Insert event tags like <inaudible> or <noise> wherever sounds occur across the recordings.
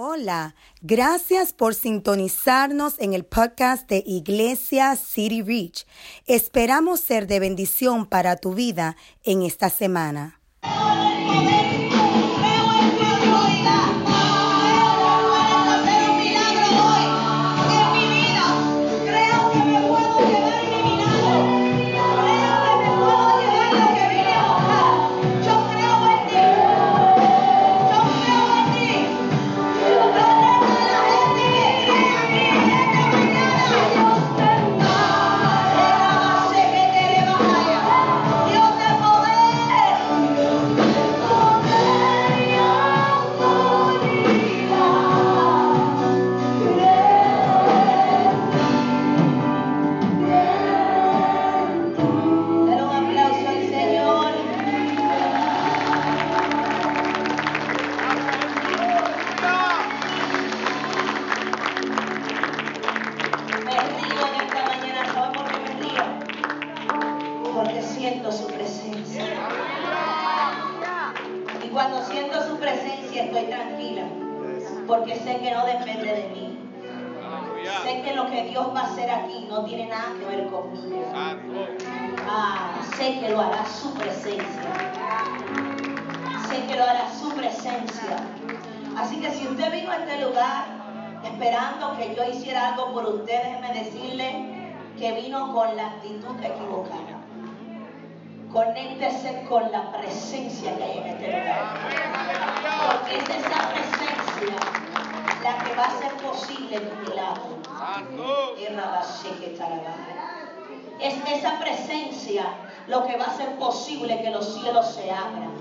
Hola, gracias por sintonizarnos en el podcast de Iglesia City Reach. Esperamos ser de bendición para tu vida en esta semana. Presencia que hay en este lugar. Porque es esa presencia la que va a hacer posible tu milagro. Es esa presencia lo que va a hacer posible que los cielos se abran.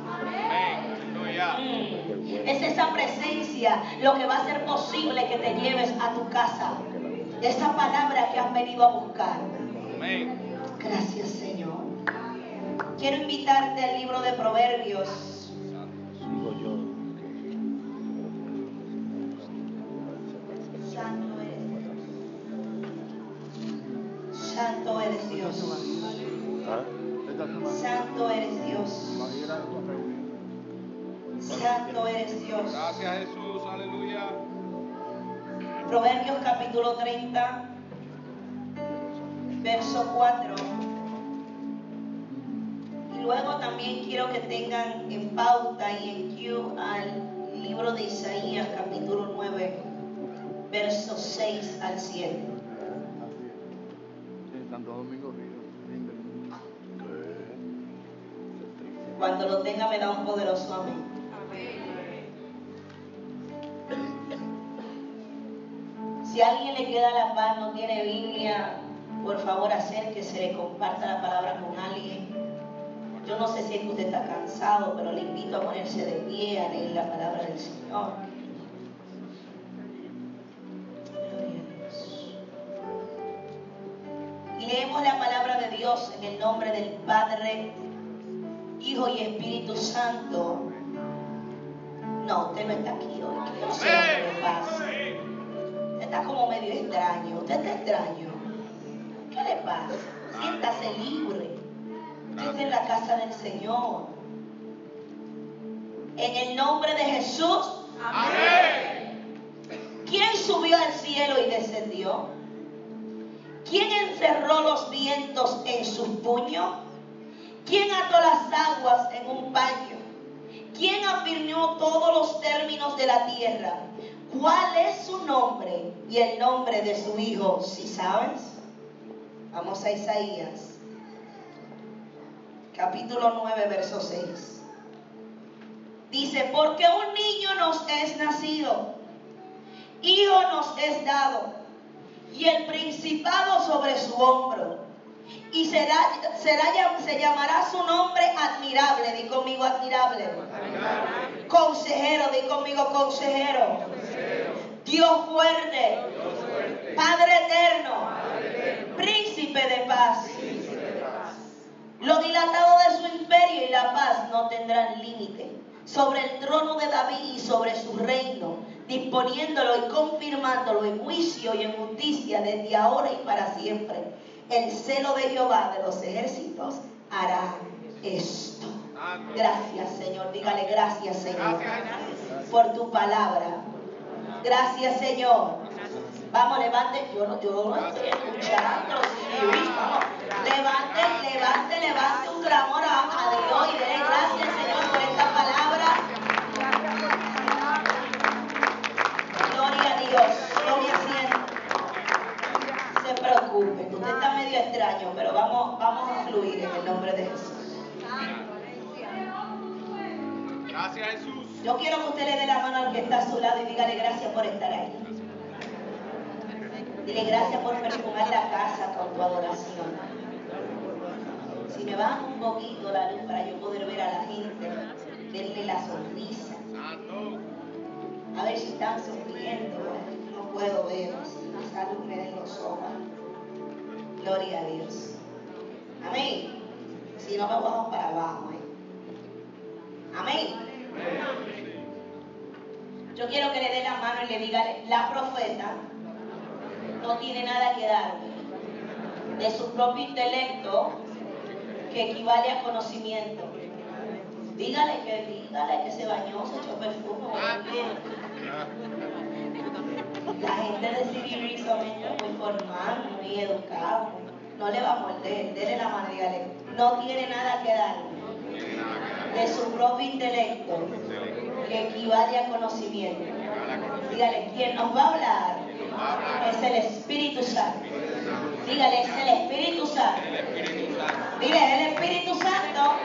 Mm. Es esa presencia lo que va a hacer posible que te lleves a tu casa. Esa palabra que has venido a buscar. Gracias Señor. Quiero invitarte al libro de Proverbios. Santo eres Dios. Santo eres Dios. Santo eres Dios. Santo eres Dios. Gracias Jesús, aleluya. Proverbios capítulo 30, verso 4. Luego también quiero que tengan en pauta y en cue al libro de Isaías capítulo 9, versos 6 al 7. Santo Domingo Río. Cuando lo tenga me da un poderoso amén. Si a alguien le queda la paz, no tiene Biblia, por favor acérquese, le comparta la palabra con alguien. Yo no sé si es que usted está cansado, pero le invito a ponerse de pie a leer la palabra del Señor. Gloria a Dios. Y leemos la palabra de Dios en el nombre del Padre, Hijo y Espíritu Santo. No, usted no está aquí hoy. Que yo sé lo que le pasa. Usted está como medio extraño. Usted está extraño. ¿Qué le pasa? Siéntase libre. Usted en la casa del Señor. En el nombre de Jesús. ¿Quién subió al cielo y descendió? ¿Quién encerró los vientos en sus puños? ¿Quién ató las aguas en un paño? ¿Quién afirmó todos los términos de la tierra? ¿Cuál es su nombre y el nombre de su hijo? Si sabes. Vamos a Isaías, capítulo 9, verso 6. Dice, porque un niño nos es nacido, hijo nos es dado, y el principado sobre su hombro. Y será, será, se llamará su nombre admirable, di conmigo admirable. Consejero, di conmigo consejero. Dios fuerte, Padre eterno, príncipe de paz. Lo dilatado de su imperio y la paz no tendrán límite. Sobre el trono de David y sobre su reino, disponiéndolo y confirmándolo en juicio y en justicia desde ahora y para siempre. El celo de Jehová de los ejércitos hará esto. Gracias, Señor. Dígale gracias, Señor, por tu palabra. Gracias, Señor. Vamos, levante. Yo no, yo no estoy escuchando. Sí, vamos. Levante, levante, levante un clamor a, a Dios y dele gracias, Señor, por esta palabra. Gloria a Dios. No me asiento. No se preocupe. Usted está medio extraño, pero vamos, vamos a fluir en el nombre de Jesús. Gracias Jesús. Yo quiero que usted le dé la mano al que está a su lado y dígale gracias por estar ahí. Dile gracias por perfumar la casa con tu adoración. Si me bajan un poquito la luz para yo poder ver a la gente, denle la sonrisa. A ver si están sonriendo. No puedo ver. Esa luz me da en los ojos. Gloria a Dios. Amén. Si no, me bajo para abajo. ¿eh? Amén. Yo quiero que le dé la mano y le diga, la profeta no tiene nada que darme de su propio intelecto que equivale a conocimiento. Dígale que, dígale que se bañó, se echó perfume. La gente de City son muy formal, muy educado. No le va a morder, dele la mano dígale, no tiene nada que darme de su propio intelecto que equivale a conocimiento. Dígale, quien nos va a hablar es el Espíritu Santo. Dígale, es el Espíritu Santo. Dile, es el Espíritu Santo.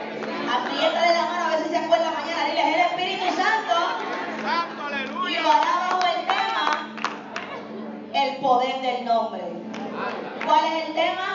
Apriétale la mano a ver si se acuerda mañana. Dile, es el Espíritu Santo. Y lo hará bajo el tema, el poder del nombre. ¿Cuál es el tema?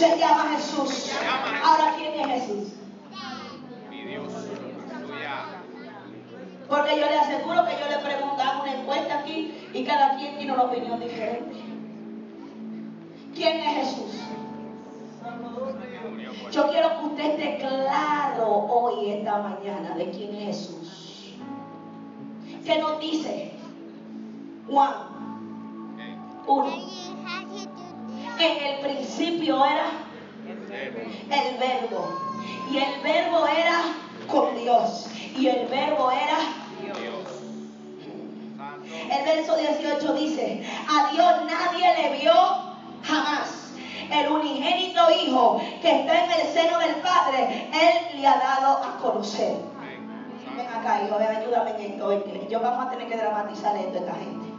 Se llama Jesús. Ahora, ¿quién es Jesús? Mi Dios. Porque yo le aseguro que yo le preguntaba una encuesta aquí y cada quien tiene una opinión diferente. ¿Quién es Jesús? Yo quiero que usted esté claro hoy, esta mañana, de quién es Jesús. ¿Qué nos dice? Juan. 1. En el principio era el verbo. Y el verbo era con Dios. Y el verbo era Dios. El verso 18 dice, a Dios nadie le vio jamás. El unigénito Hijo que está en el seno del Padre, Él le ha dado a conocer. Ven acá, hijo, ayúdame en esto. Yo vamos a tener que dramatizar esto esta gente.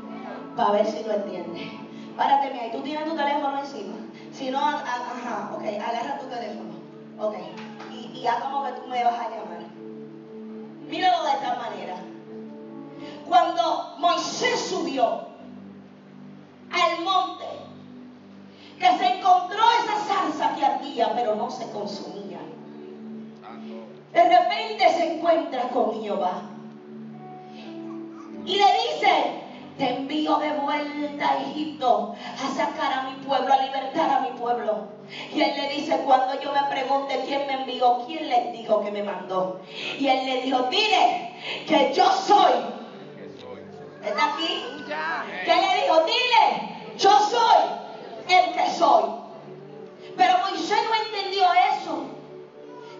Para ver si lo entiende. Párate ahí. Tú tienes tu teléfono encima. Si no, ajá, ok, agarra tu teléfono. Ok. Y, y como que tú me vas a llamar. Míralo de esta manera. Cuando Moisés subió al monte, que se encontró esa zarza que ardía, pero no se consumía. De repente se encuentra con Jehová. Y le dice, te envío de vuelta a Egipto a sacar a mi pueblo, a libertar a mi pueblo. Y él le dice, cuando yo me pregunte quién me envió, quién les dijo que me mandó. Y él le dijo, dile que yo soy. Que. ¿Está aquí? ¿Qué le dijo? Dile, yo soy el que soy. Pero Moisés no entendió eso.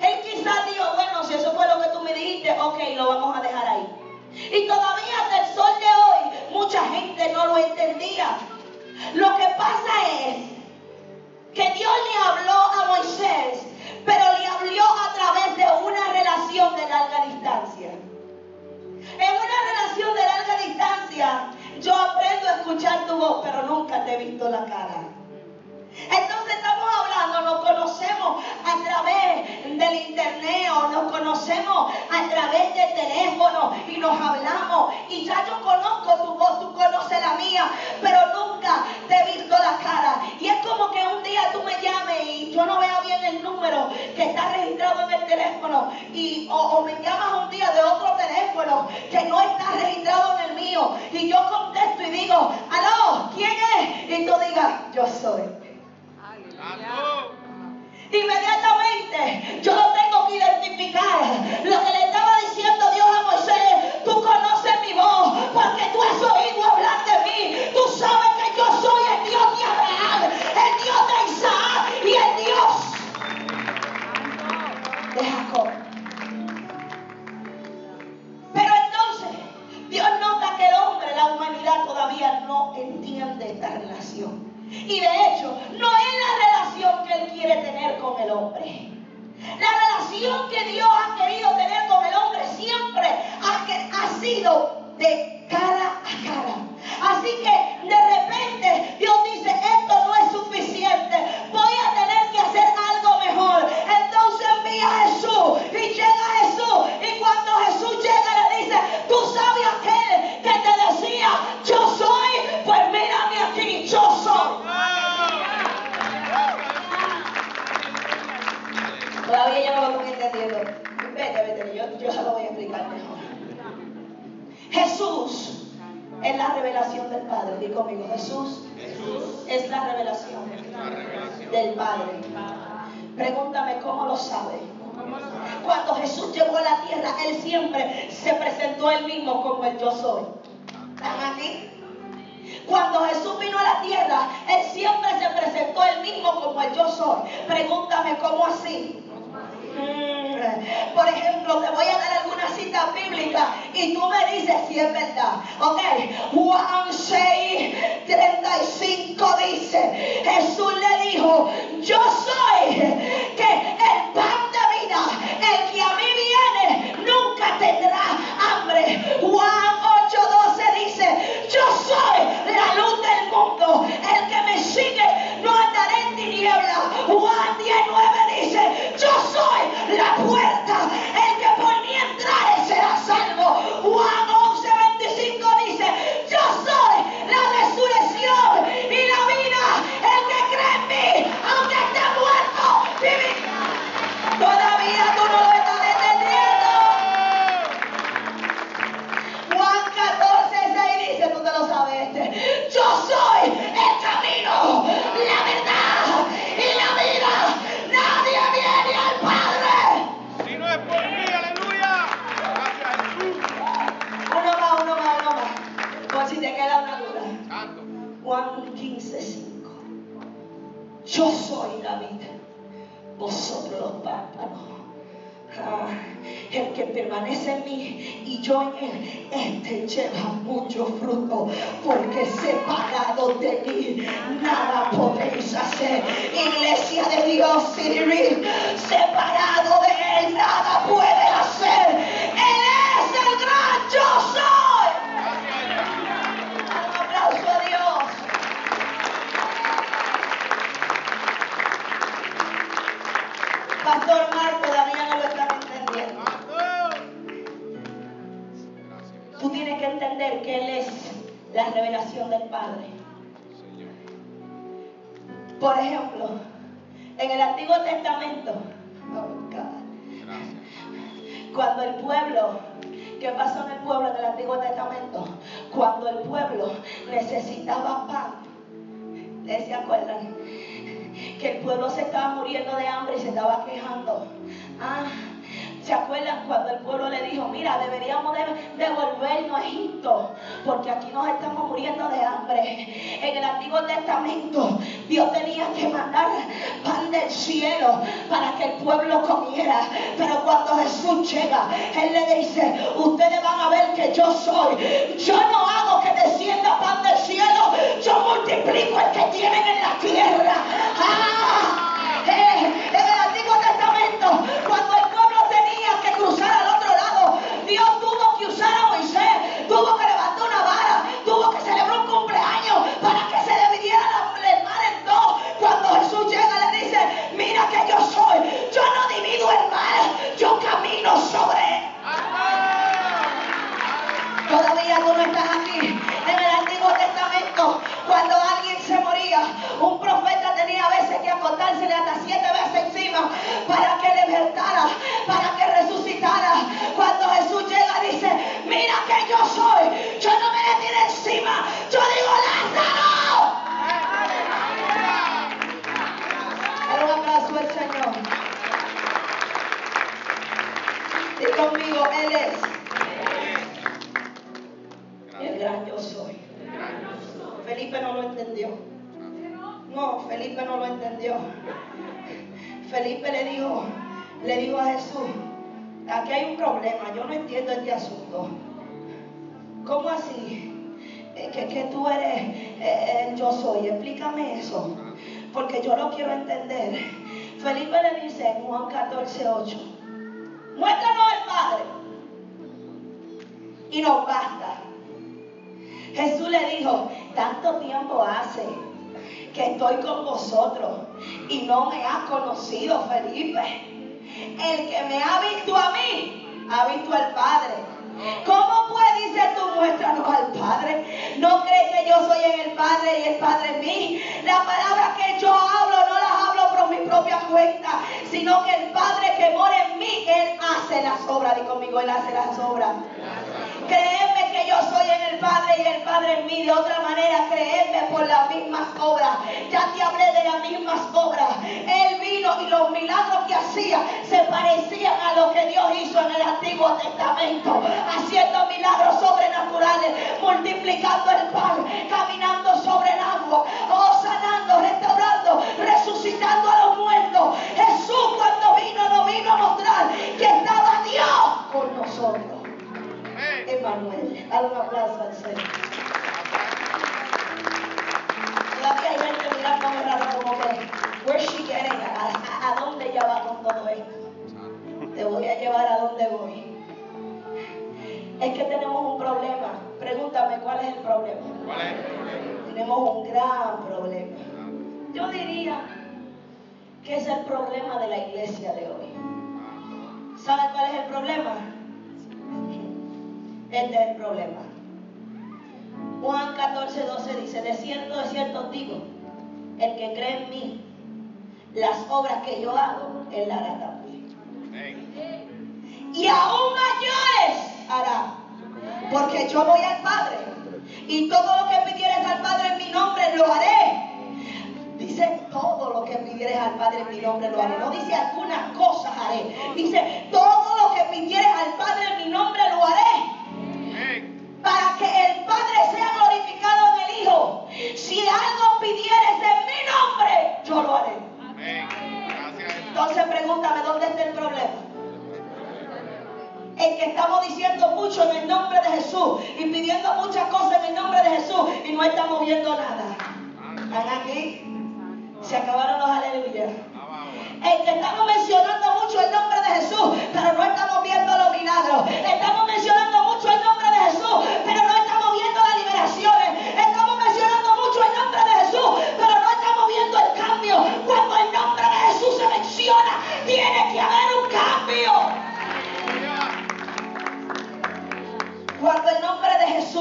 Él quizás dijo, bueno, si eso fue lo que tú me dijiste, ok, lo vamos a dejar ahí. Y todavía hasta el sol de hoy, mucha gente no lo entendía. Lo que pasa es que Dios le habló a Moisés, pero le habló a través de una relación de larga distancia. En una relación de larga distancia, yo aprendo a escuchar tu voz, pero nunca te he visto la cara. Entonces estamos hablando, nos conocemos a través del internet o nos conocemos a través del teléfono y nos hablamos y ya yo conozco tu voz, tú conoces la mía, pero nunca te he visto la cara. Y es como que un día tú me llames y yo no veo bien el número que está registrado en el teléfono y o me llamas un día de otro teléfono que no está registrado en el mío y yo contesto y digo, aló, ¿quién es? Y tú digas, yo soy. Inmediatamente yo lo tengo que identificar. Lo que le estaba diciendo Dios a Moisés, tú conoces mi voz porque tú has oído hablar de mí. Tú sabes que yo soy el Dios de Abraham, el Dios de Isaac y el Dios de Jacob. Pero entonces Dios nota que el hombre, la humanidad todavía no entiende esta relación. Y de hecho, no es la relación que Él quiere tener con el hombre. La relación que Dios ha querido tener con el hombre siempre ha, sido de cara a cara. Así que de repente Dios dice, esto no es suficiente, voy a tener que hacer algo mejor. Entonces envía a Jesús y llega Jesús. Y cuando Jesús llega le dice, tú sabes aquel que te decía, Di conmigo, Jesús Jesús. es la revelación La revelación. del Padre. Pregúntame cómo lo sabe. Cuando Jesús llegó a la tierra, Él siempre se presentó Él mismo como el yo soy. ¿Están aquí? Cuando Jesús vino a la tierra, Él siempre se presentó Él mismo como el yo soy. Pregúntame cómo así. Mm, Por ejemplo, te voy a dar algunas cita bíblica y tú me dices si es verdad. Ok, Juan 6, 35 dice, Jesús le dijo, yo soy que el pan de vida, el que a mí viene, nunca tendrá hambre. Juan 8, 12 dice, yo soy la luz del mundo, el que me sigue no andará en tiniebla. Juan 10, 9 dice, yo soy la puerta, será Yo soy la vida, vosotros los pámpanos. Ah, el que permanece en mí y yo en él, este lleva mucho fruto, porque separado de mí nada podéis hacer. Iglesia de Dios, City separado de él nada la revelación del Padre. Por ejemplo, en el Antiguo Testamento, cuando el pueblo, ¿qué pasó en el pueblo en el Antiguo Testamento? Cuando el pueblo necesitaba pan, ¿ustedes se acuerdan? Que el pueblo se estaba muriendo de hambre y se estaba quejando. Ah, ¿Se acuerdan cuando el pueblo le dijo, mira, deberíamos de devolvernos a Egipto, porque aquí nos estamos muriendo de hambre? En el Antiguo Testamento, Dios tenía que mandar pan del cielo para que el pueblo comiera. Pero cuando Jesús llega, Él le dice, ustedes van a ver que yo soy. Yo no hago que descienda pan del cielo, yo multiplico el que tienen en la tierra. ¡Ah! Eh, en el Antiguo Testamento, cuando el pueblo tenía que cruzar al otro lado, Dios tuvo que usar a Moisés, tuvo que levantar una vara, tuvo que celebrar un cumpleaños para que se dividiera la- mar en dos. Cuando Jesús llega le dice, mira que yo soy, yo no divido el mar, yo camino sobre él. Todavía tú no estás aquí. En el Antiguo Testamento, cuando alguien se moría, un profeta tenía a veces que acostársele hasta siete veces encima para que libertara, para yo soy, yo no me le tiro encima, yo digo Lázaro. Dale un abrazo al Señor. Y conmigo, Él es el gran yo soy. Felipe no lo entendió. No, Felipe no lo entendió. Felipe le dijo, le dijo a Jesús, aquí hay un problema, yo no entiendo este asunto. ¿Cómo así? Eh, Que, que tú eres eh, el yo soy. Explícame eso. Porque yo lo quiero entender. Felipe le dice en Juan 14, 8, muéstranos al Padre. Y nos basta. Jesús le dijo, tanto tiempo hace que estoy con vosotros y no me has conocido, Felipe. El que me ha visto a mí, ha visto al Padre. ¿Cómo pues dices tú, muéstranos al Padre? ¿No crees que yo soy en el Padre y el Padre en mí? La palabra que yo hablo no las hablo por mi propia cuenta, sino que el Padre que mora en mí, Él hace las obras. Di conmigo, Él hace las obras. Créeme yo soy en el Padre y el Padre en mí. De otra manera, créeme por las mismas obras. Ya te hablé de las mismas obras. Él vino y los milagros que hacía se parecían a lo que Dios hizo en el Antiguo Testamento. Haciendo milagros sobrenaturales, multiplicando el pan, caminando sobre el agua, oh, sanando, restaurando, resucitando a los muertos. Jesús cuando vino, no vino a mostrar que estaba Dios con nosotros. Emanuel. Dale un aplauso al Señor. Todavía hay gente mirándome raro como que, where's she getting? ¿A, a, a dónde ella va con todo esto? Te voy a llevar a donde voy. Es que tenemos un problema. Pregúntame cuál es el problema. ¿Cuál es el problema? Tenemos un gran problema. Yo diría que es el problema de la iglesia es el problema. Juan 14, 12 dice, de cierto, de cierto digo, el que cree en mí, las obras que yo hago, él las hará también. Amén. Y aún mayores hará, porque yo voy al Padre, y todo lo que pidieres al Padre en mi nombre lo haré. Dice todo lo que pidieres al Padre en mi nombre lo haré. No dice algunas cosas haré. Dice todo lo que pidieres al Padre en mi nombre lo haré pidieres en mi nombre, yo lo haré. Amén. Entonces pregúntame, ¿dónde está el problema? En que estamos diciendo mucho en el nombre de Jesús y pidiendo muchas cosas en el nombre de Jesús y no estamos viendo nada. ¿Están aquí? Se acabaron los aleluyas. En que estamos mencionando mucho el nombre de Jesús, pero no estamos viendo los milagros. Estamos mencionando mucho el nombre de Jesús, pero no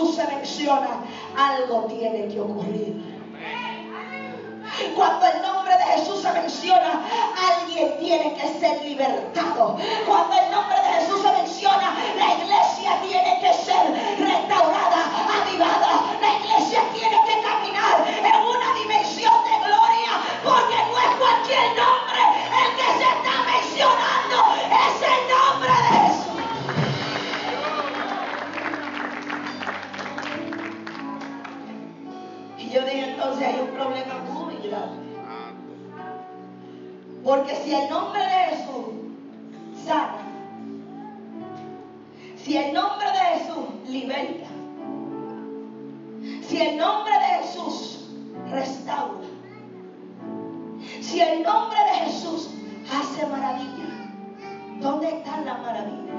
Jesús se menciona, algo tiene que ocurrir. Cuando el nombre de Jesús se menciona, alguien tiene que ser libertado. Cuando el nombre de Jesús se menciona, la iglesia tiene que ser restaurada, avivada. La iglesia tiene que caminar Porque si el nombre de Jesús sana, si el nombre de Jesús liberta, si el nombre de Jesús restaura, si el nombre de Jesús hace maravilla, ¿dónde están las maravillas?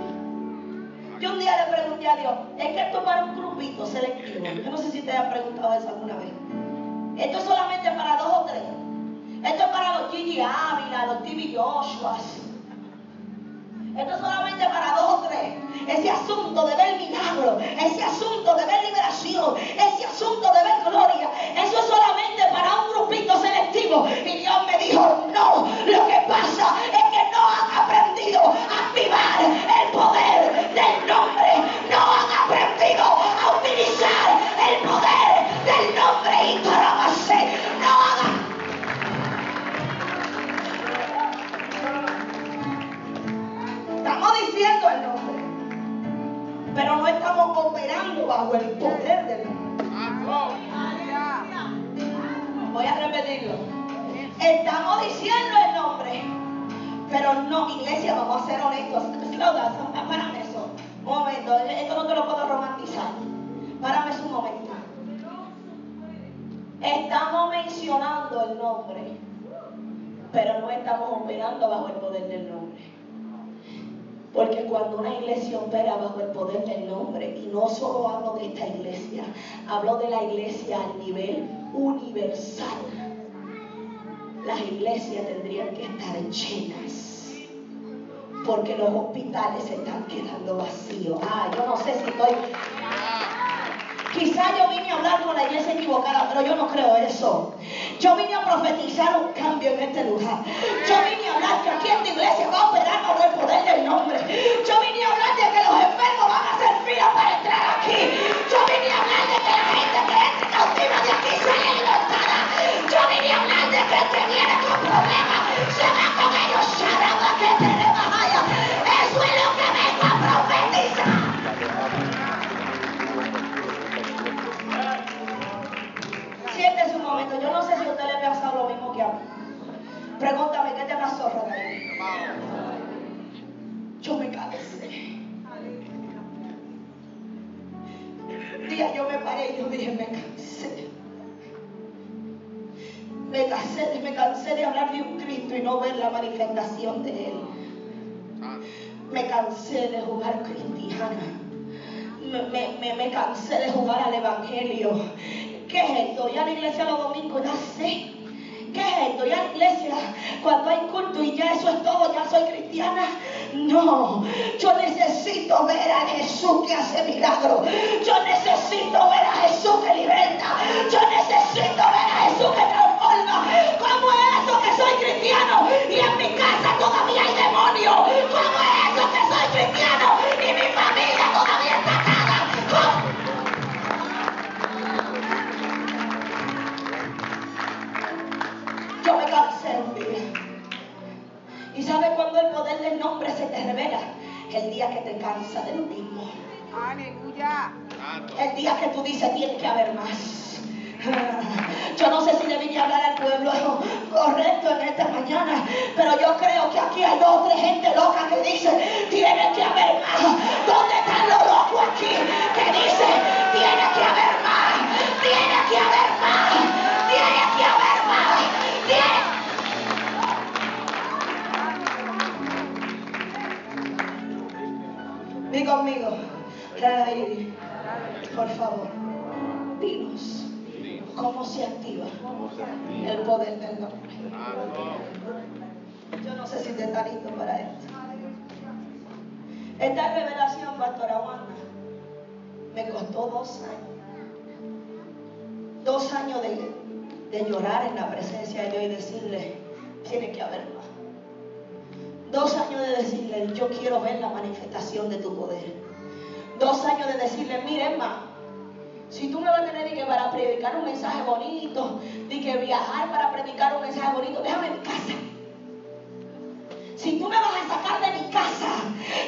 Yo un día le pregunté a Dios, es que esto es para un grupito selectivo. Yo no sé si te han preguntado eso alguna vez. Esto es solamente para dos o tres. Esto es para los Gigi Ávila, los TV Joshuas. Esto es solamente para dos o tres. Ese asunto de ver milagro, ese asunto de ver liberación, ese asunto de ver gloria, eso es solamente para un grupito selectivo. Y Dios me dijo, no, lo que pasa es que no han aprendido a activar el poder del nombre. No bajo el poder del nombre. Voy a repetirlo. Estamos diciendo el nombre, pero no, iglesia, vamos a ser honestos. Slow párame eso. Un momento, esto no te lo puedo romantizar. Párame eso un momento. Estamos mencionando el nombre, pero no estamos operando bajo el poder del nombre. Porque cuando una iglesia opera bajo el poder del nombre, y no solo hablo de esta iglesia, hablo de la iglesia a nivel universal, las iglesias tendrían que estar llenas. Porque los hospitales se están quedando vacíos. Ah, yo no sé si estoy... Quizá yo vine a hablar con la iglesia equivocada, pero yo no creo eso. Yo vine a profetizar un cambio en este lugar. Yo vine a hablar que aquí esta iglesia va a operar bajo el poder del nombre. Yo vine a hablar de que los enfermos van a hacer fila para entrar cómo se activa el poder del nombre. Santo. Yo no sé si te está listo para esto. Esta revelación, Pastora Wanda, me costó dos años. Dos años de, de llorar en la presencia de Dios y decirle, tiene que haber más. Dos años de decirle, yo quiero ver la manifestación de tu poder. Dos años de decirle, mire, Emma, si tú me vas a tener que para predicar un mensaje bonito, de que viajar para predicar un mensaje bonito, déjame en mi casa. Si tú me vas a sacar de mi casa,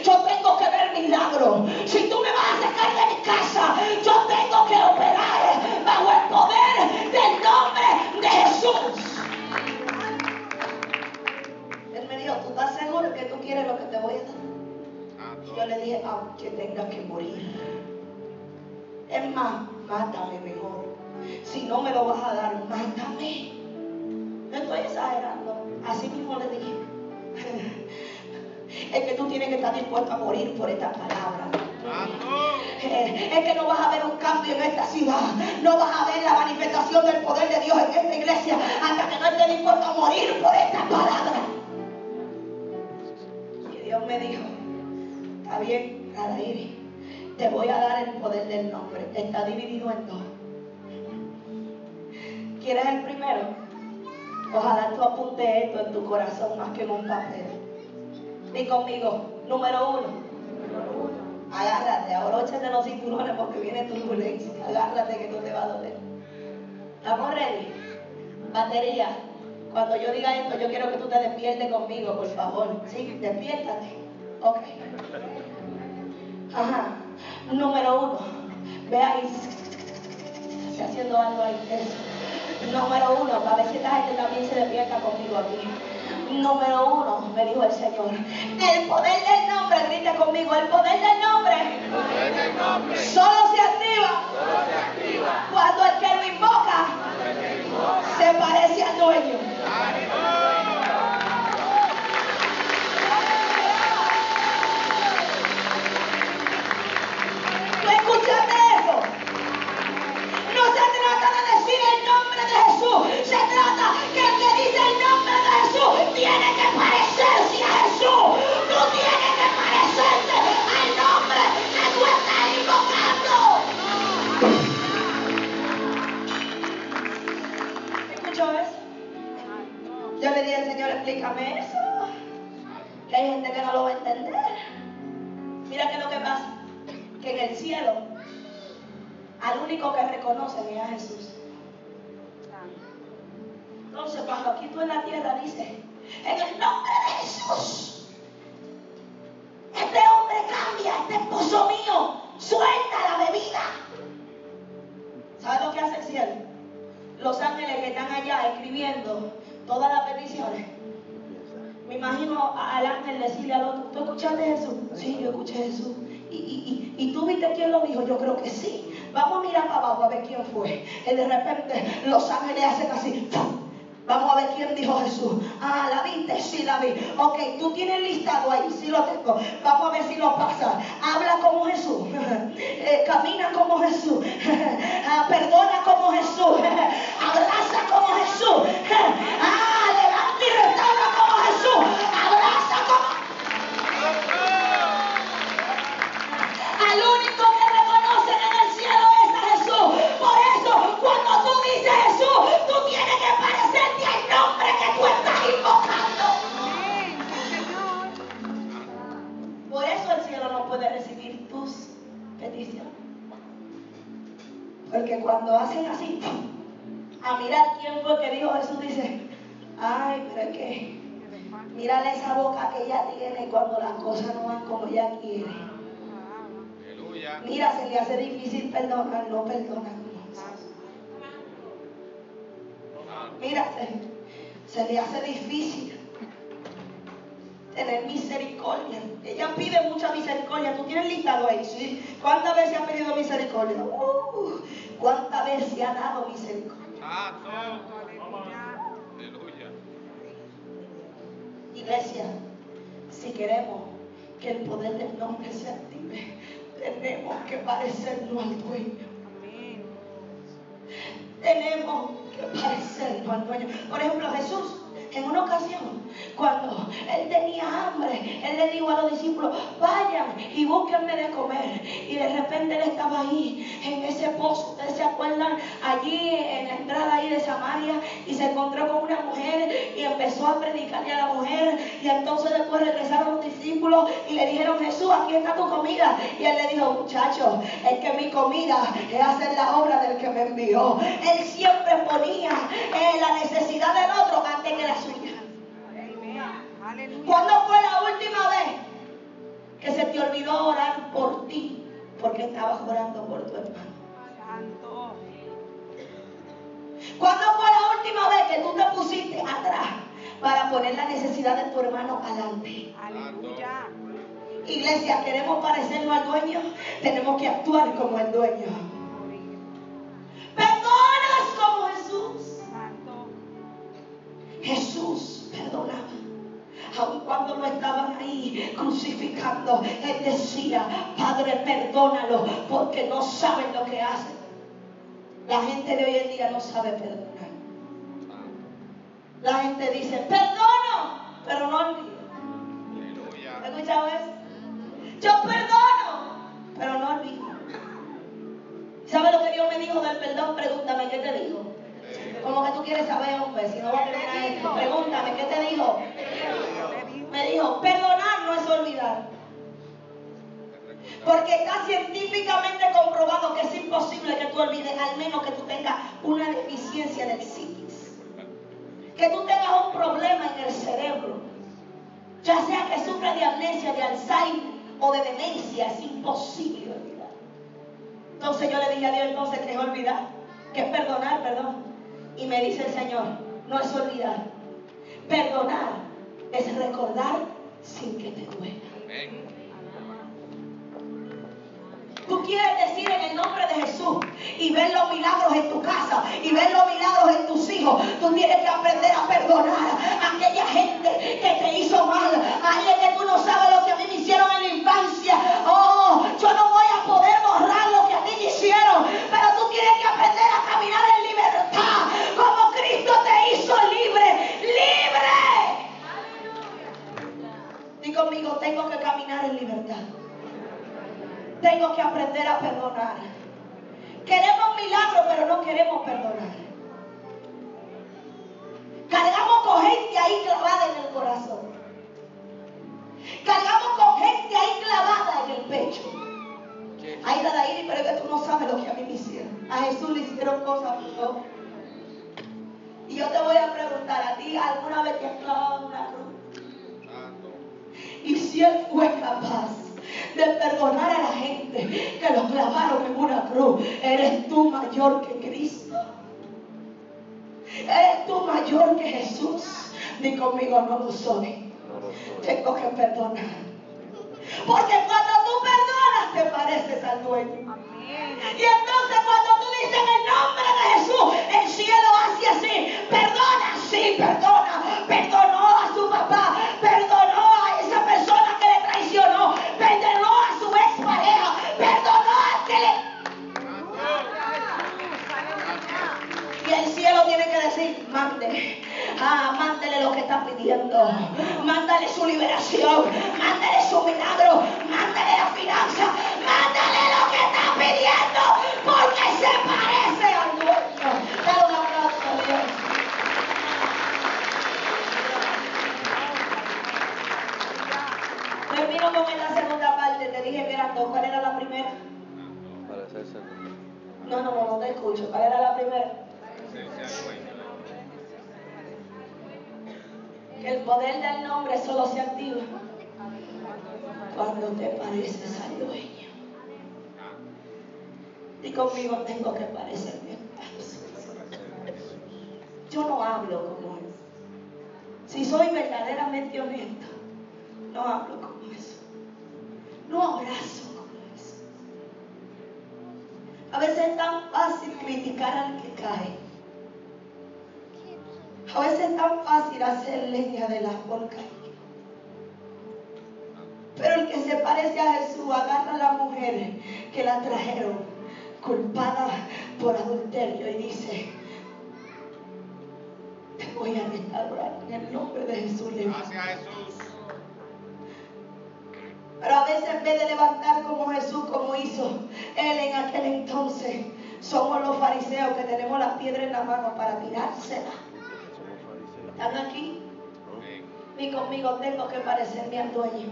yo tengo que ver milagro. Si tú me vas a sacar de mi casa, yo tengo que operar bajo el poder del nombre de Jesús. Él me dijo, ¿tú estás seguro que tú quieres lo que te voy a dar? Y yo le dije, aunque tenga que morir. Es más, mátame mejor. Si no me lo vas a dar, mátame. No estoy exagerando. Así mismo le dije. <laughs> Es que tú tienes que estar dispuesto a morir por esta palabra. Santo. Eh, <laughs> Es que no vas a ver un cambio en esta ciudad. No vas a ver la manifestación del poder de Dios en esta iglesia hasta que no estés dispuesto a morir por esta palabra. Y Dios me dijo, está bien, Adairi, te voy a dar el poder del nombre. Está dividido en dos. ¿Quieres el primero? Ojalá tú apunte esto en tu corazón más que en un papel. Di conmigo, número uno. Agárrate, abróchate los cinturones porque viene turbulencia. Agárrate que no te va a doler. ¿Estamos ready? Batería. Cuando yo diga esto, yo quiero que tú te despiertes conmigo, por favor. Sí, despiértate. Ok. Ajá. Número uno. Ve ahí. Está haciendo algo ahí. Número uno, para ver si esta gente también se despierta conmigo aquí. Número uno, me dijo el Señor. El poder del nombre, grita conmigo, el poder del nombre Poder del nombre. solo se activa Solo se activa. cuando el que lo invoca se parece al dueño. Explícame eso. Que hay gente que no lo va a entender. Mira qué es lo que pasa. Que en el cielo, al único que reconocen es a Jesús. Entonces, cuando aquí tú en la tierra dices, en el nombre de Jesús, este hombre cambia, este esposo mío, suelta la bebida. ¿Sabes lo que hace el cielo? Los ángeles que están allá escribiendo todas las peticiones. Me imagino al ángel decirle al otro, ¿tú escuchaste Jesús? Sí, yo escuché Jesús. ¿Y, y, y, y tú viste quién lo dijo? Yo creo que sí. Vamos a mirar para abajo a ver quién fue. Y de repente los ángeles hacen así. Vamos a ver quién dijo Jesús. Ah, ¿la viste? Sí, la vi. Ok, tú tienes listado ahí, sí lo tengo. Vamos a ver si lo pasa. Habla como Jesús. <laughs> Eh, camina como Jesús. <laughs> Ah, perdona como Jesús. <laughs> Abraza como Jesús. Ah, levanta y restaura como Jesús. Abraza como al único que reconocen en el cielo es a Jesús. Por eso, cuando tú dices Jesús, tú tienes que parecerte al nombre que tú estás invocando. Por eso el cielo no puede recibir tus peticiones. Porque cuando hacen así, a mirar quién fue que dijo Jesús, dice, ay, pero que, mírale esa boca que ella tiene cuando las cosas no van como ella quiere. Aleluya. Mira, se le hace difícil perdonar, no perdona. Mira, se, se le hace difícil tener misericordia. Ella pide mucha misericordia. Tú tienes listado ahí, ¿sí? ¿Cuántas veces ha pedido misericordia? Uh, ¿Cuántas veces ha dado misericordia? Iglesia, si queremos que el poder del nombre se active, tenemos que parecernos al dueño. Amén. Tenemos que parecernos al dueño. Por ejemplo, Jesús, en una ocasión, cuando él tenía hambre, él le dijo a los discípulos, vayan y búsquenme de comer. Y de repente él estaba ahí, en ese pozo, ustedes se acuerdan, allí en la entrada ahí de Samaria, y se encontró con una mujer y empezó a predicarle a la mujer. Y entonces después regresaron los discípulos y le dijeron, Jesús, aquí está tu comida. Y él le dijo, muchachos, es que mi comida es hacer la obra del que me envió. Él siempre ponía eh, la necesidad del otro antes que la. Aleluya. ¿Cuándo fue la última vez que se te olvidó orar por ti? Porque estabas orando por tu hermano. Santo. ¿Cuándo fue la última vez que tú te pusiste atrás para poner la necesidad de tu hermano adelante? Aleluya. Iglesia, queremos parecernos al dueño, tenemos que actuar como el dueño. Perdonas como Jesús. Santo. Jesús perdonaba. Aun cuando lo estaban ahí crucificando, él decía, Padre, perdónalo, porque no saben lo que hacen. La gente de hoy en día no sabe perdonar. La gente dice, perdono, pero no olvido. ¿Has escuchado eso? Yo perdono, pero no olvido. ¿Sabe lo que Dios me dijo del perdón? Pregúntame, ¿qué te dijo? Como que tú quieres saber, hombre, si no va a terminar esto. Pregúntame, ¿qué te dijo? Me dijo, perdonar no es olvidar. Porque está científicamente comprobado que es imposible que tú olvides, al menos que tú tengas una deficiencia del psiquis. Que tú tengas un problema en el cerebro. Ya sea que sufra de amnesia, de Alzheimer o de demencia, es imposible olvidar. Entonces yo le dije a Dios entonces que es olvidar, que es perdonar, perdón. Y me dice el Señor, no es olvidar. Perdonar es recordar sin que te duela. Amén. Tú quieres decir en el nombre de Jesús y ver los milagros en tu casa y ver los milagros en tus hijos. Tú tienes que aprender a perdonar a aquella gente que te hizo mal, alguien que tú no sabes lo que a mí me hicieron en la infancia. Oh, yo no voy a poder borrar lo que a ti te hicieron, pero tú tienes que aprender a caminar en libertad, Di conmigo, tengo que caminar en libertad. Tengo que aprender a perdonar. Queremos milagros, pero no queremos perdonar. Cargamos con gente ahí clavada en el corazón. Cargamos con gente ahí clavada en el pecho. Ay, Dadairi, pero es que tú no sabes lo que a mí me hicieron. A Jesús le hicieron cosas no. Y yo te voy a preguntar a ti, ¿alguna vez te has clavado una cruz? Y si Él fue capaz de perdonar a la gente que lo clavaron en una cruz, eres tú mayor que Cristo. Eres tú mayor que Jesús. Ni conmigo no lo soy. Tengo que perdonar. Porque cuando tú perdonas te pareces al dueño. Y entonces cuando tú dices en el nombre de Jesús, el cielo hace así, perdona, sí, perdona, perdonó a su papá, mándale su liberación, mándale su milagro, mándale la finanza, mándale lo que está pidiendo, porque se parece al dueño. Dale un aplauso a Dios. Termino con esta segunda parte. Te dije que eran dos. ¿Cuál era la primera? Parecerse No, no, no, no te escucho. ¿Cuál era la primera? dueño. El poder del nombre solo se activa cuando te pareces al dueño. Y conmigo tengo que parecerme a Jesús. Yo no hablo como Él. Si soy verdaderamente honesto, no hablo como eso. No abrazo como eso. A veces es tan fácil criticar al que cae. A veces es tan fácil hacer leña de las caído. Pero el que se parece a Jesús agarra a la mujer que la trajeron culpada por adulterio y dice, te voy a restaurar en el nombre de Jesús. levanta". Gracias Jesús. Pero a veces en vez de levantar como Jesús, como hizo él en aquel entonces, somos los fariseos que tenemos la piedra en la mano para tirársela. ¿Están aquí? Y conmigo tengo que parecerme al dueño.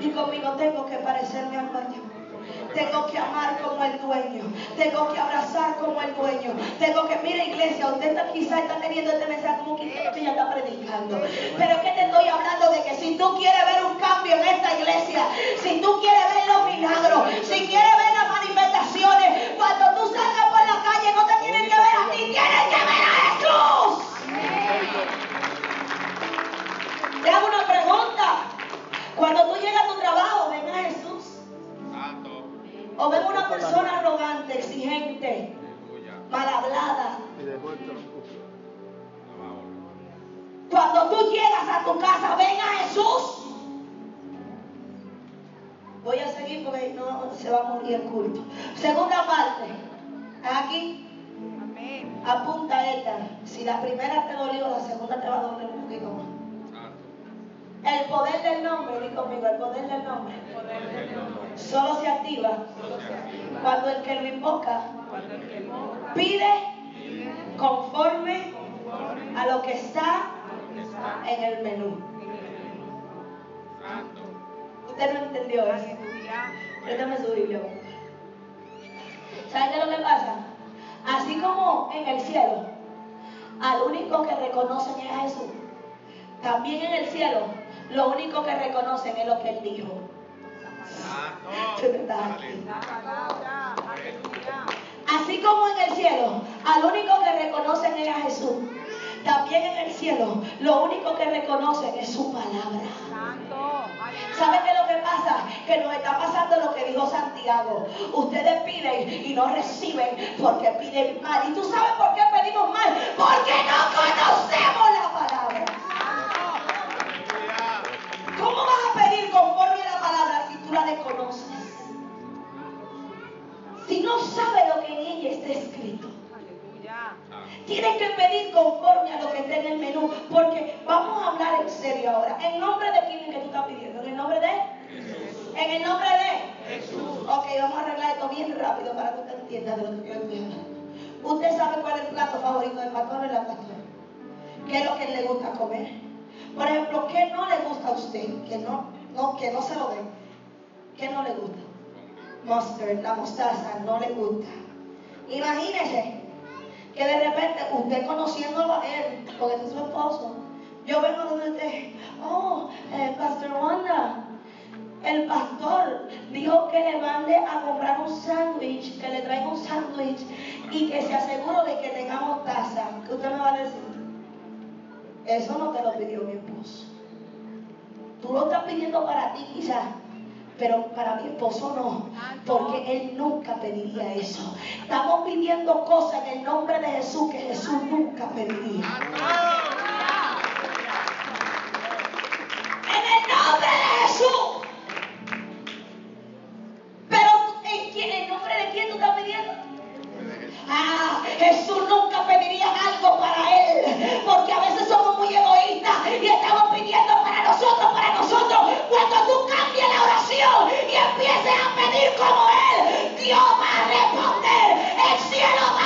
Y conmigo tengo que parecerme al dueño. Tengo que amar como el dueño. Tengo que abrazar como el dueño. Tengo que, mira iglesia, usted está- quizá está teniendo este mensaje como que que ella está predicando. Pero es que te estoy hablando de que si tú quieres ver un cambio en esta iglesia, si tú quieres ver los milagros, si quieres ver las manifestaciones, cuando tú salgas por la calle no te tienen que ver a ti, tienes Te hago una pregunta. Cuando tú llegas a tu trabajo, ven a Jesús. Santo. O ven una persona arrogante, exigente, mal hablada. Cuando tú llegas a tu casa, ven a Jesús. Voy a seguir porque no se va a morir el culto. Segunda parte. Aquí, Amén. apunta esta. Si la primera te dolió, la segunda te va a doler un poquito. El poder del nombre, di conmigo, el poder del nombre. Poder del nombre. Solo se activa Solo se activa. cuando el que lo invoca Cuando el que invoca pide conforme a lo que está que está en el menú. Santo. Usted no entendió. Aleluya. Préstame su Biblia. ¿Saben qué es lo que pasa? Así como en el cielo, al único que reconocen es a Jesús. También en el cielo, lo único que reconocen es lo que Él dijo. <laughs> Aleluya. Así como en el cielo, al único que reconocen es a Jesús. También en el cielo, lo único que reconocen es su palabra. ¿Saben qué es lo que pasa? Que nos está pasando lo que dijo Santiago. Ustedes piden y no reciben porque piden mal. ¿Y tú sabes por qué entienda de. Usted sabe cuál es el plato favorito del pastor de la pastora. ¿Qué es lo que le gusta comer? Por ejemplo, ¿qué no le gusta a usted? Que no, no, que no se lo dé. ¿Qué no le gusta? Mustard, la mostaza, no le gusta. Imagínese que de repente usted conociéndolo a él, porque es su esposo, yo vengo donde usted, oh, eh, Pastor Wanda, el pastor dijo que le mande a comprar un sándwich, que le traiga un sándwich y que se asegure de que tengamos taza. ¿Qué usted me va a decir? Eso no te lo pidió mi esposo. Tú lo estás pidiendo para ti quizás, pero para mi esposo no, porque él nunca pediría eso. Estamos pidiendo cosas en el nombre de Jesús que Jesús nunca pediría. En el nombre de Jesús. Jesús nunca pediría algo para él, porque a veces somos muy egoístas y estamos pidiendo para nosotros, para nosotros. Cuando tú cambies la oración y empieces a pedir como Él, Dios va a responder. El cielo va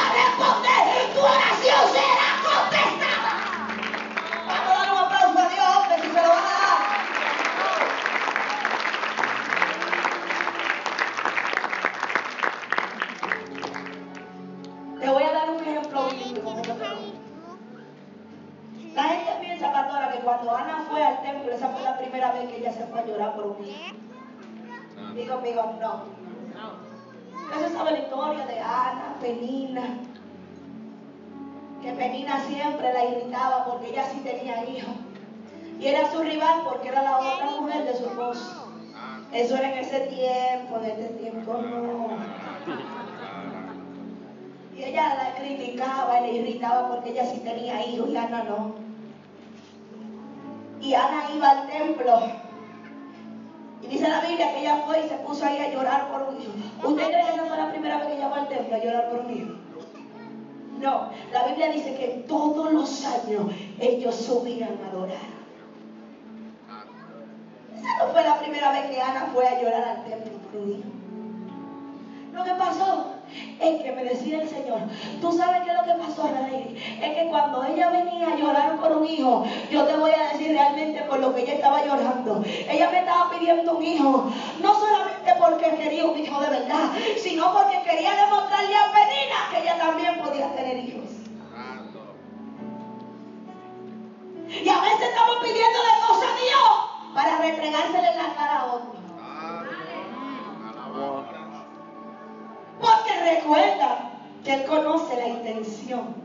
cuando Ana fue al templo, esa fue la primera vez que ella se fue a llorar por un hijo. Digo, amigo, no. Eso sabe la historia de Ana, Penina. Que Penina siempre la irritaba porque ella sí tenía hijos. Y era su rival porque era la otra mujer de su esposo. Eso era en ese tiempo, en este tiempo no. Y ella la criticaba y le irritaba porque ella sí tenía hijos y Ana no. Y Ana iba al templo. Y dice la Biblia que ella fue y se puso ahí a llorar por un hijo. ¿Usted cree que esa fue la primera vez que ella fue al templo a llorar por un hijo? No, la Biblia dice que todos los años ellos subían a adorar. Esa no fue la primera vez que Ana fue a llorar al templo por un hijo. Lo que pasó es que me decía el Señor, tú sabes qué es lo que pasó, Rey, es que cuando ella venía a llorar por un hijo, yo te voy a decir realmente por lo que ella estaba llorando. Ella me estaba pidiendo un hijo, no solamente porque quería un hijo de verdad, sino porque quería demostrarle a Penina que ella también podía tener hijos. Y a veces estamos pidiéndole cosas a Dios para restregársele en la cara a otro. Recuerda que Él conoce la intención.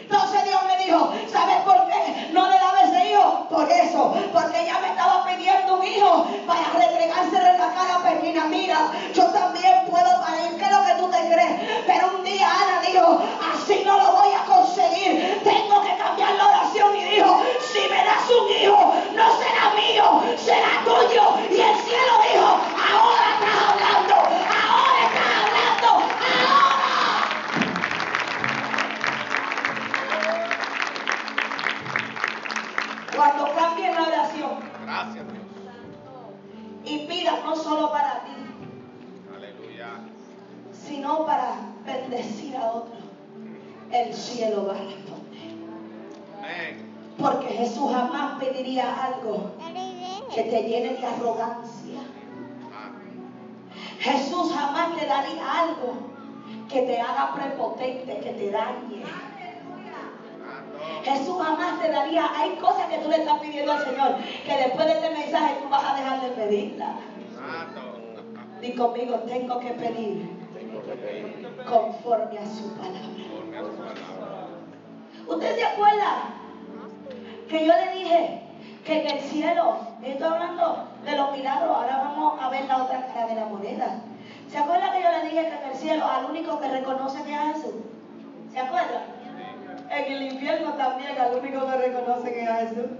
Entonces Dios me dijo, ¿sabes por qué no le daba ese hijo? Por eso, porque ella me estaba pidiendo un hijo para restregárselo en la cara a Penina. Mira, yo también puedo parir, ¿qué es lo que tú te crees? Pero un día Ana dijo, así no lo voy a conseguir, tengo que cambiar la oración y dijo, si me das un hijo, no será mío, será tuyo. Y el cielo dijo, ahora estás Gracias, Dios. y pidas no solo para ti, Aleluya. sino para bendecir a otros, el cielo va a responder. Amén. Porque Jesús jamás pediría algo que te llene de arrogancia. Jesús jamás te daría algo que te haga prepotente, que te dañe. Jesús jamás te daría, hay cosas que tú le estás pidiendo al Señor, que después de este mensaje tú vas a dejar de pedirla. Di conmigo, tengo que pedir conforme a su palabra. ¿Usted se acuerda que yo le dije que en el cielo, estoy hablando de los milagros, ahora vamos a ver la otra cara de la moneda. ¿Se acuerda que yo le dije que en el cielo al único que reconoce que es Jesús? ¿Se acuerda? En el infierno también al único que reconoce que es a Jesús.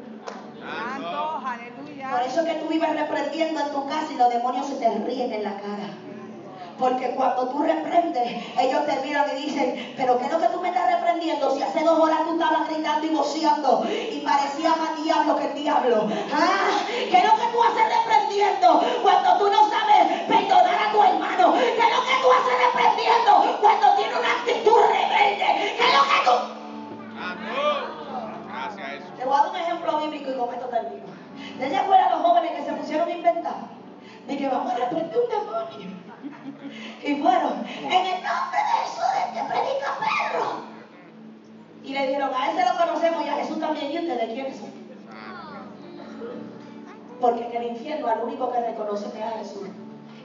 Santo, Por aleluya. eso es que tú vives reprendiendo en tu casa y los demonios se te ríen en la cara. Porque cuando tú reprendes, ellos te miran y dicen, pero ¿qué es lo que tú me estás reprendiendo? Si hace dos horas tú estabas gritando y voceando y parecía más diablo que el diablo. Ah, ¿Qué es lo que tú haces reprendiendo cuando tú no sabes perdonar a tu hermano? ¿Qué es lo que tú haces reprendiendo cuando tiene una actitud rebelde? ¿Qué es lo que tú... Te voy a dar un ejemplo bíblico y con esto termino. ¿De se acuerdan los jóvenes que se pusieron a inventar? De que vamos a reprender un demonio. Y fueron, en el nombre de Jesús, que predica perro. Y le dijeron, a ese lo conocemos y a Jesús también. ¿Y ustedes quiénes son? Porque en el infierno al único que reconoce es a Jesús.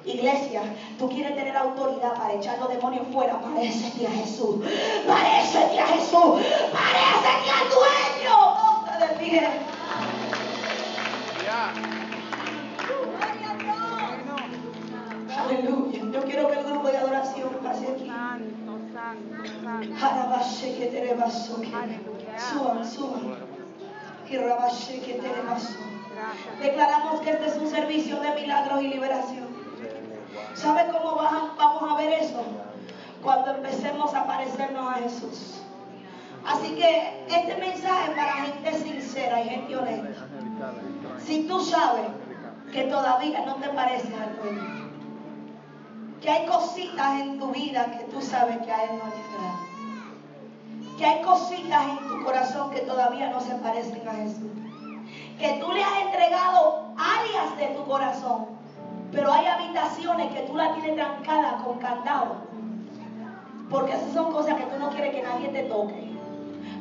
Iglesia, tú quieres tener autoridad para echar los demonios fuera, parécete a Jesús. Parécete a Jesús. Parécete al dueño. De pie. Ya. Aleluya. Yo quiero que el grupo de adoración pase aquí. Santo, santo, santo. Jarabashe que te rebaso. Suban, suban. Y rabashe que te rebaso. Declaramos que este es un servicio de milagros y liberación. ¿Sabe cómo va- vamos a ver eso? Cuando empecemos a parecernos a Jesús. Así que este mensaje es para gente sincera y gente honesta. Si tú sabes que todavía no te pareces al dueño, que hay cositas en tu vida que tú sabes que a Él no le agradan, que hay cositas en tu corazón que todavía no se parecen a Jesús, que tú le has entregado áreas de tu corazón, pero hay habitaciones que tú las tienes trancadas con candado, porque esas son cosas que tú no quieres que nadie te toque.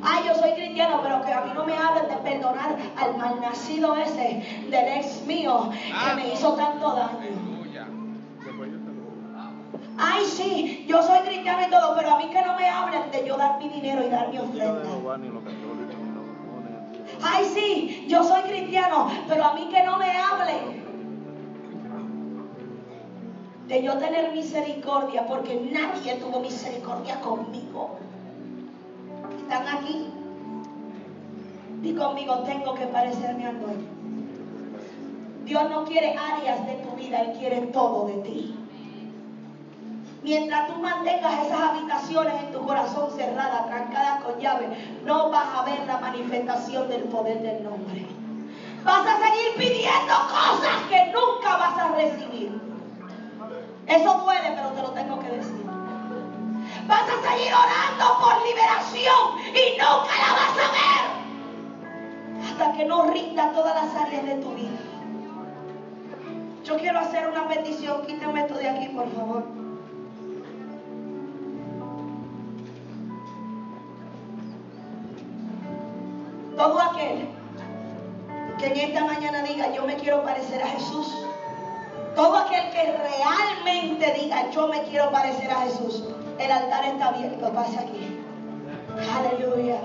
Ay, yo soy cristiano, pero que a mí no me hablen de perdonar al malnacido ese del ex mío que me hizo tanto daño. Ay, sí, yo soy cristiano y todo, pero a mí que no me hablen de yo dar mi dinero y dar mi ofrenda. Ay, sí, yo soy cristiano, pero a mí que no me hablen de yo tener misericordia, porque nadie tuvo misericordia conmigo. ¿Están aquí? Di conmigo, tengo que parecerme al dueño. Dios no quiere áreas de tu vida, Él quiere todo de ti. Mientras tú mantengas esas habitaciones en tu corazón cerradas, trancadas con llave, no vas a ver la manifestación del poder del nombre. Vas a seguir pidiendo cosas que nunca vas a recibir. Eso duele, pero te lo tengo que decir. Vas a seguir orando por liberación y nunca la vas a ver. Hasta que no rinda todas las áreas de tu vida. Yo quiero hacer una petición. Quítame esto de aquí, por favor. Todo aquel que en esta mañana diga, yo me quiero parecer a Jesús. Todo aquel que realmente diga, yo me quiero parecer a Jesús. El altar está abierto, pase aquí. Aleluya.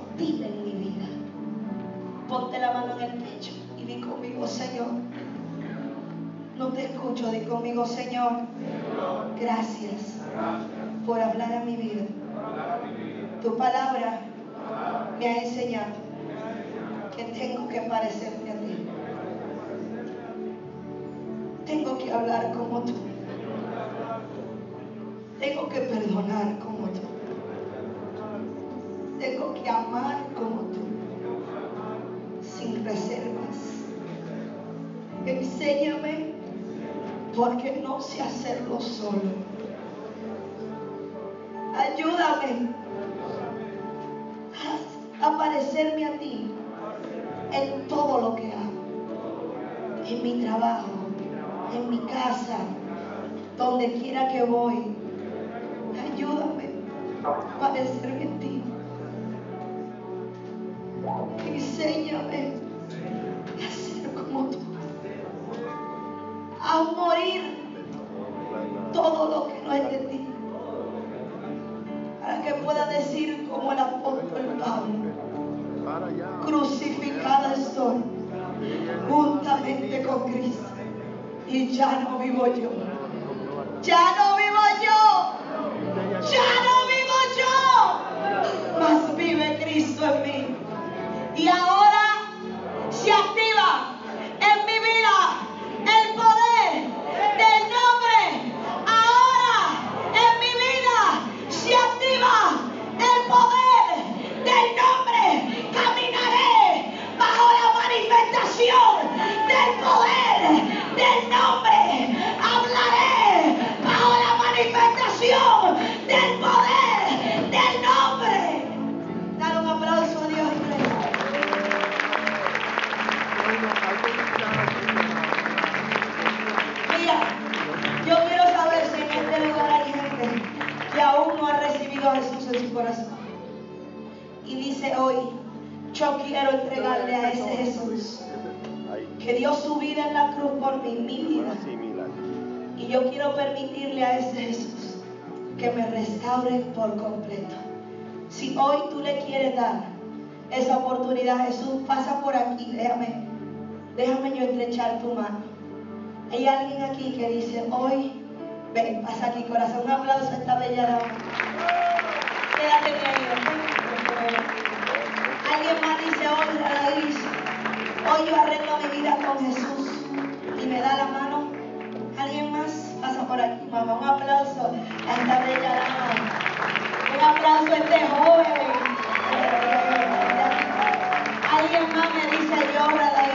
Active en mi vida. Ponte la mano en el pecho y di conmigo, Señor. No te escucho, di conmigo, Señor. Gracias por hablar a mi vida. Tu palabra me ha enseñado que tengo que parecerme a ti. Tengo que hablar como tú. Tengo que perdonar como amar como tú. Sin reservas. Enséñame porque no sé hacerlo solo. Ayúdame a parecerme a ti en todo lo que hago. En mi trabajo, en mi casa, donde quiera que voy. Ayúdame a parecerme a ti. Enséñame a ser como tú. A morir todo lo que no es de ti. Para que pueda decir como el apóstol Pablo, crucificada estoy juntamente con Cristo. Y ya no vivo yo. Ya no vivo yo quiero entregarle a ese Jesús que dio su vida en la cruz por mí, mi vida. Y yo quiero permitirle a ese Jesús que me restaure por completo. Si hoy tú le quieres dar esa oportunidad, Jesús, pasa por aquí, déjame, déjame yo estrechar tu mano. Hay alguien aquí que dice, hoy, ven, pasa aquí, corazón, un aplauso a esta bella dama. Quédate ahí. Dice, hoy, yo arreglo mi vida con Jesús y me da la mano. ¿Alguien más? Pasa por aquí, mamá. Un aplauso a esta bella dama. Un aplauso a este joven. Alguien más me dice, yo,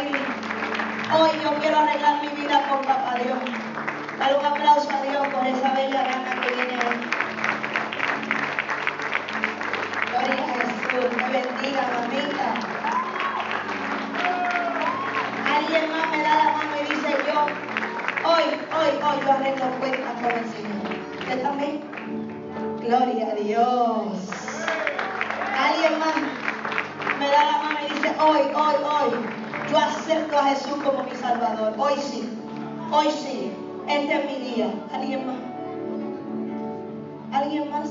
Iris, hoy yo quiero arreglar mi vida con papá Dios. Dale un aplauso a Dios por esa bella dama que viene hoy. Gloria a Jesús, te bendiga, mamita. Alguien más me da la mano y dice yo, hoy, hoy, hoy yo arreglo cuentas con el Señor. ¿Usted también? Gloria a Dios. Alguien más me da la mano y dice, hoy, hoy, hoy, yo acepto a Jesús como mi Salvador. Hoy sí, hoy sí, este es mi día. ¿Alguien más? ¿Alguien más?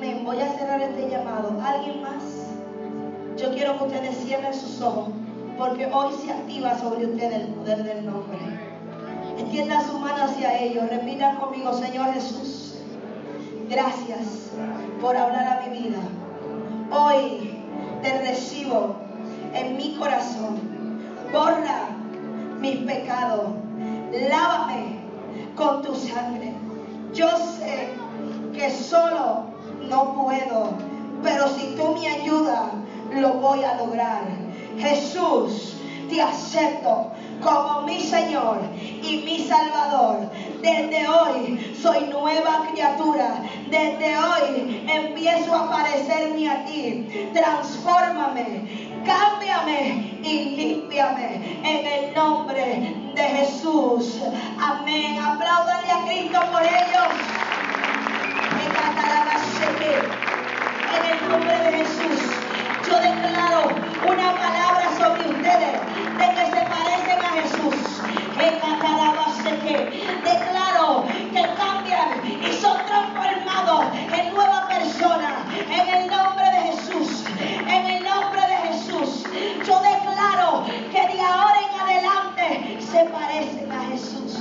Me voy a cerrar este llamado. ¿Alguien más? Yo quiero que ustedes cierren sus ojos, porque hoy se activa sobre ustedes el poder del nombre. Extienda su mano hacia ellos. Repitan conmigo, Señor Jesús. Gracias por hablar a mi vida. Hoy te recibo en mi corazón. Borra mis pecados. Lávame con tu sangre. Yo sé que solo no puedo, pero si tú me ayudas, lo voy a lograr. Jesús, te acepto como mi Señor y mi Salvador. Desde hoy soy nueva criatura. Desde hoy empiezo a parecerme a ti. Transfórmame, cámbiame y límpiame en el nombre de Jesús. Amén. Apláudale a Cristo por ellos. En el nombre de Jesús, yo declaro una palabra sobre ustedes de que se parecen a Jesús. Declaro que cambian y son transformados en nueva persona. En el nombre de Jesús. En el nombre de Jesús. Yo declaro que de ahora en adelante se parecen a Jesús.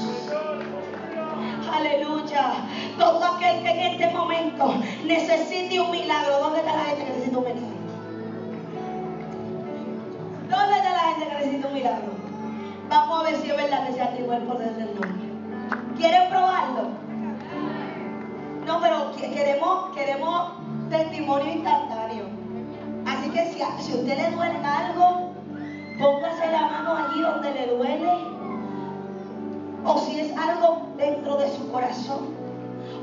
Aleluya. Todo aquel que en este momento necesite un milagro. ¿Dónde está la gente que necesita un milagro? ¿Dónde está la gente que necesita un milagro? Vamos a ver si es verdad que se activó el poder del nombre. ¿Quieren probarlo? No, pero que- queremos, queremos testimonio instantáneo. Así que si si a usted le duele algo, póngase la mano allí donde le duele. O si es algo dentro de su corazón.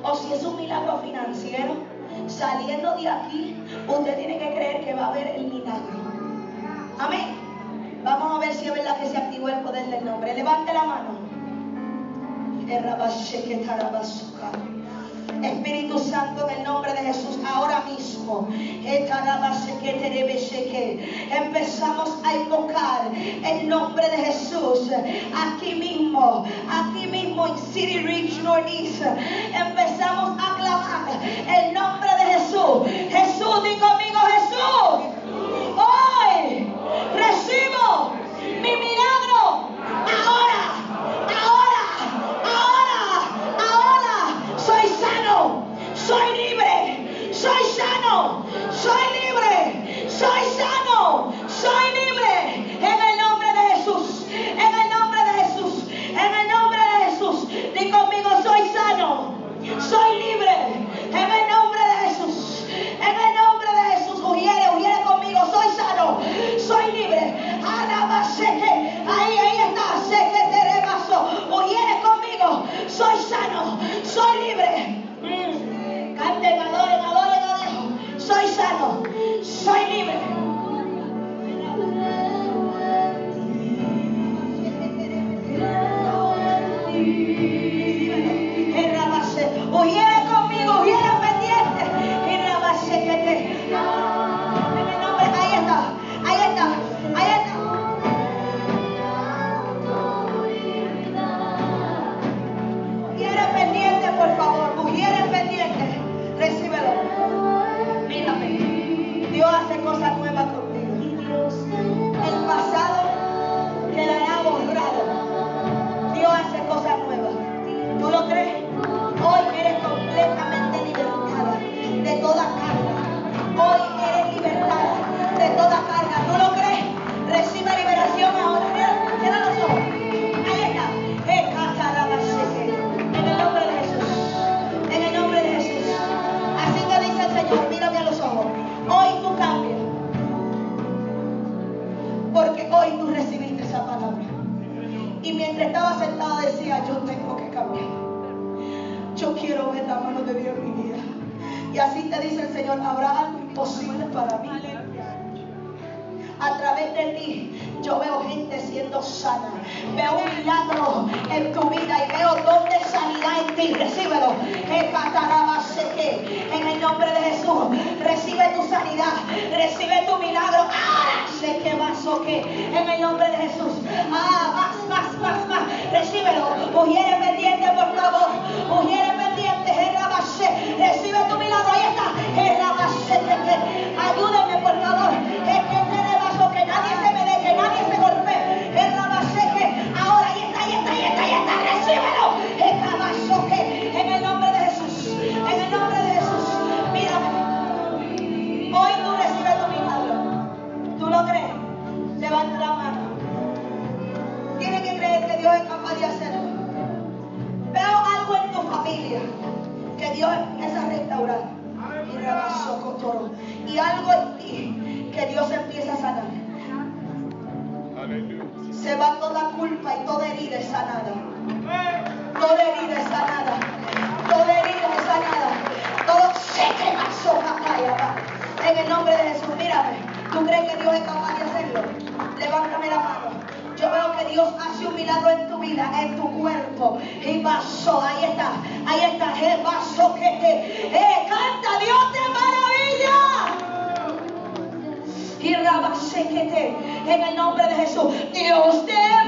O si es un milagro financiero. Saliendo de aquí, usted tiene que creer que va a haber el milagro. Amén. Vamos a ver si es verdad que se activó el poder del nombre. Levante la mano. Espíritu Santo, en el nombre de Jesús, ahora mismo, empezamos a invocar el nombre de Jesús aquí mismo, aquí mismo en City Reach Northeast. Empezamos quiero ver la mano de Dios en mi vida. Y así te dice el Señor, habrá algo imposible para mí. A través de ti yo veo gente siendo sana. Veo un milagro en tu vida y veo don de sanidad en ti. Recíbelo. En el nombre de Jesús. Recibe tu sanidad. Recibe tu milagro. Ah, sé que más o qué. En el nombre de Jesús. Ah, más, más, más, más. Recíbelo. Mujeres pendientes, por favor. Mujeres pendientes. recibe tu se va toda culpa y toda herida es sanada. Toda herida es sanada. Toda herida es sanada. Todo se quema soja En el nombre de Jesús, mírame. ¿Tú crees que Dios es capaz de hacerlo? Levántame la mano. Yo veo que Dios hace un milagro en tu vida, en tu cuerpo. Y pasó, ahí está, ahí está, pasó que te. Eh, canta Dios! en el nombre de Jesús. Dios te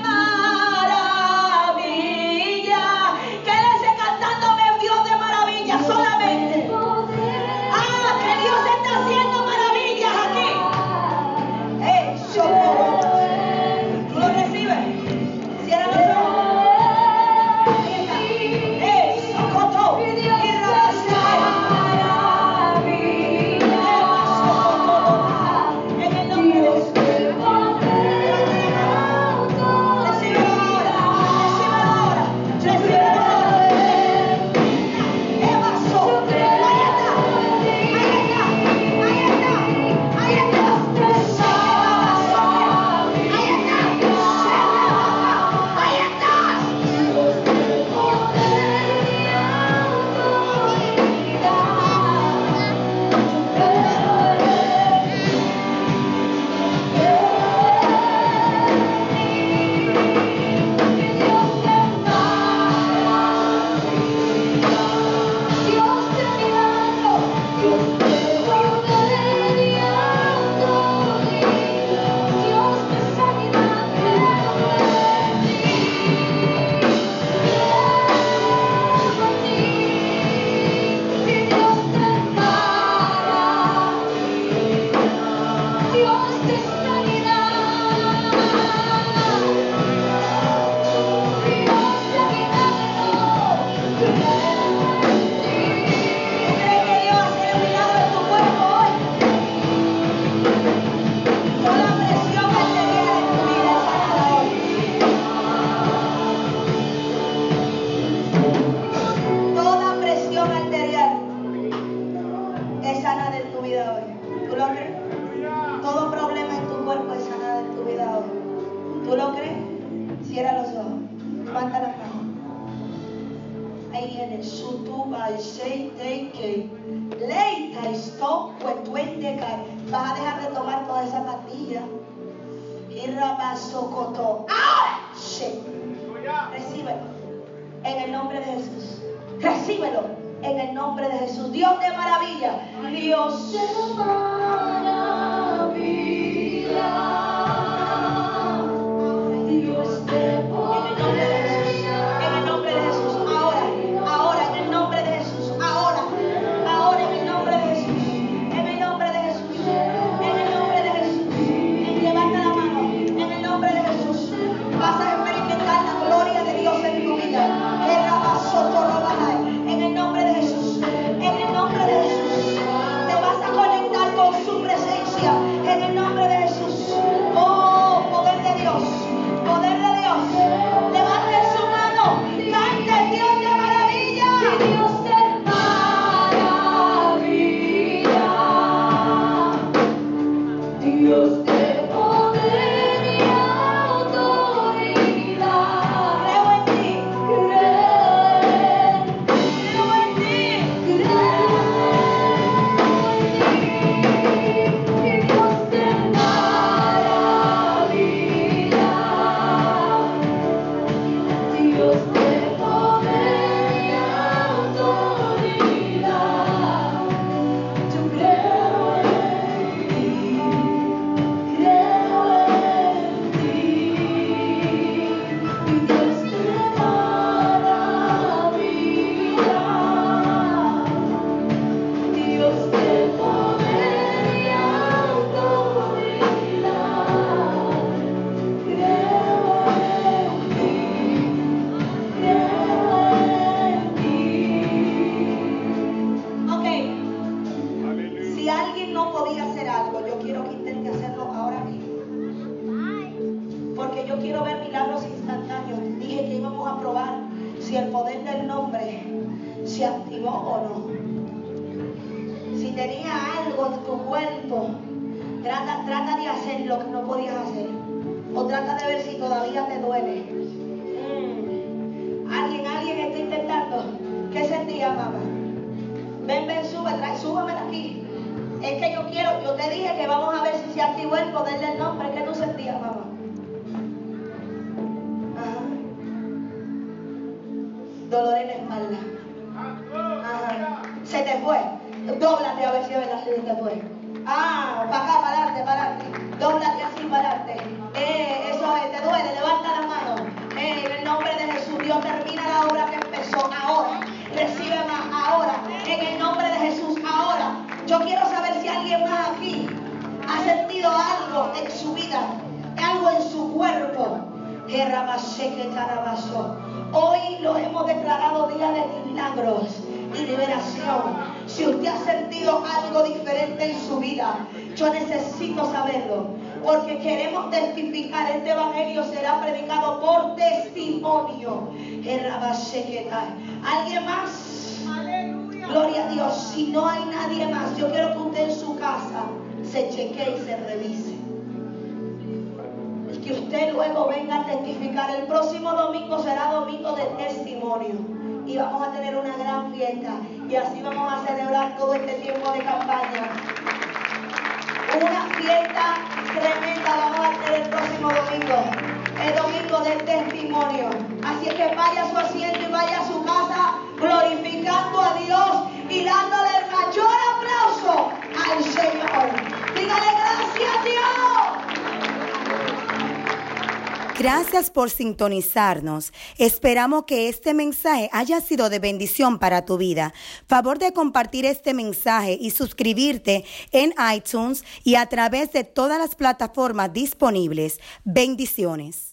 todavía te duele. Mm. Alguien, alguien está intentando. ¿Qué sentía, mamá? Ven, ven, sube, trae, súbame de aquí. Es que yo quiero, yo te dije que vamos a ver si se activó el poder del nombre. ¿Qué tú sentías, mamá? Ajá. Dolor en la espalda. Ajá. Se te fue. Dóblate a ver si es verdad se te fue. Hoy lo hemos declarado día de milagros y liberación. Si usted ha sentido algo diferente en su vida, yo necesito saberlo. Porque queremos testificar. Este evangelio será predicado por testimonio. ¿Alguien más? Gloria a Dios. Si no hay nadie más, yo quiero que usted en su casa se chequee y se revise. Que usted luego venga a testificar. El próximo domingo será domingo de testimonio. Y vamos a tener una gran fiesta. Y así vamos a celebrar todo este tiempo de campaña. Una fiesta tremenda vamos a tener el próximo domingo. El domingo del testimonio. Así es que vaya a su asiento y vaya a su casa glorificando a Dios y dándole el mayor aplauso al Señor. Dígale gracias a Dios. Gracias por sintonizarnos. Esperamos que este mensaje haya sido de bendición para tu vida. Favor de compartir este mensaje y suscribirte en iTunes y a través de todas las plataformas disponibles. Bendiciones.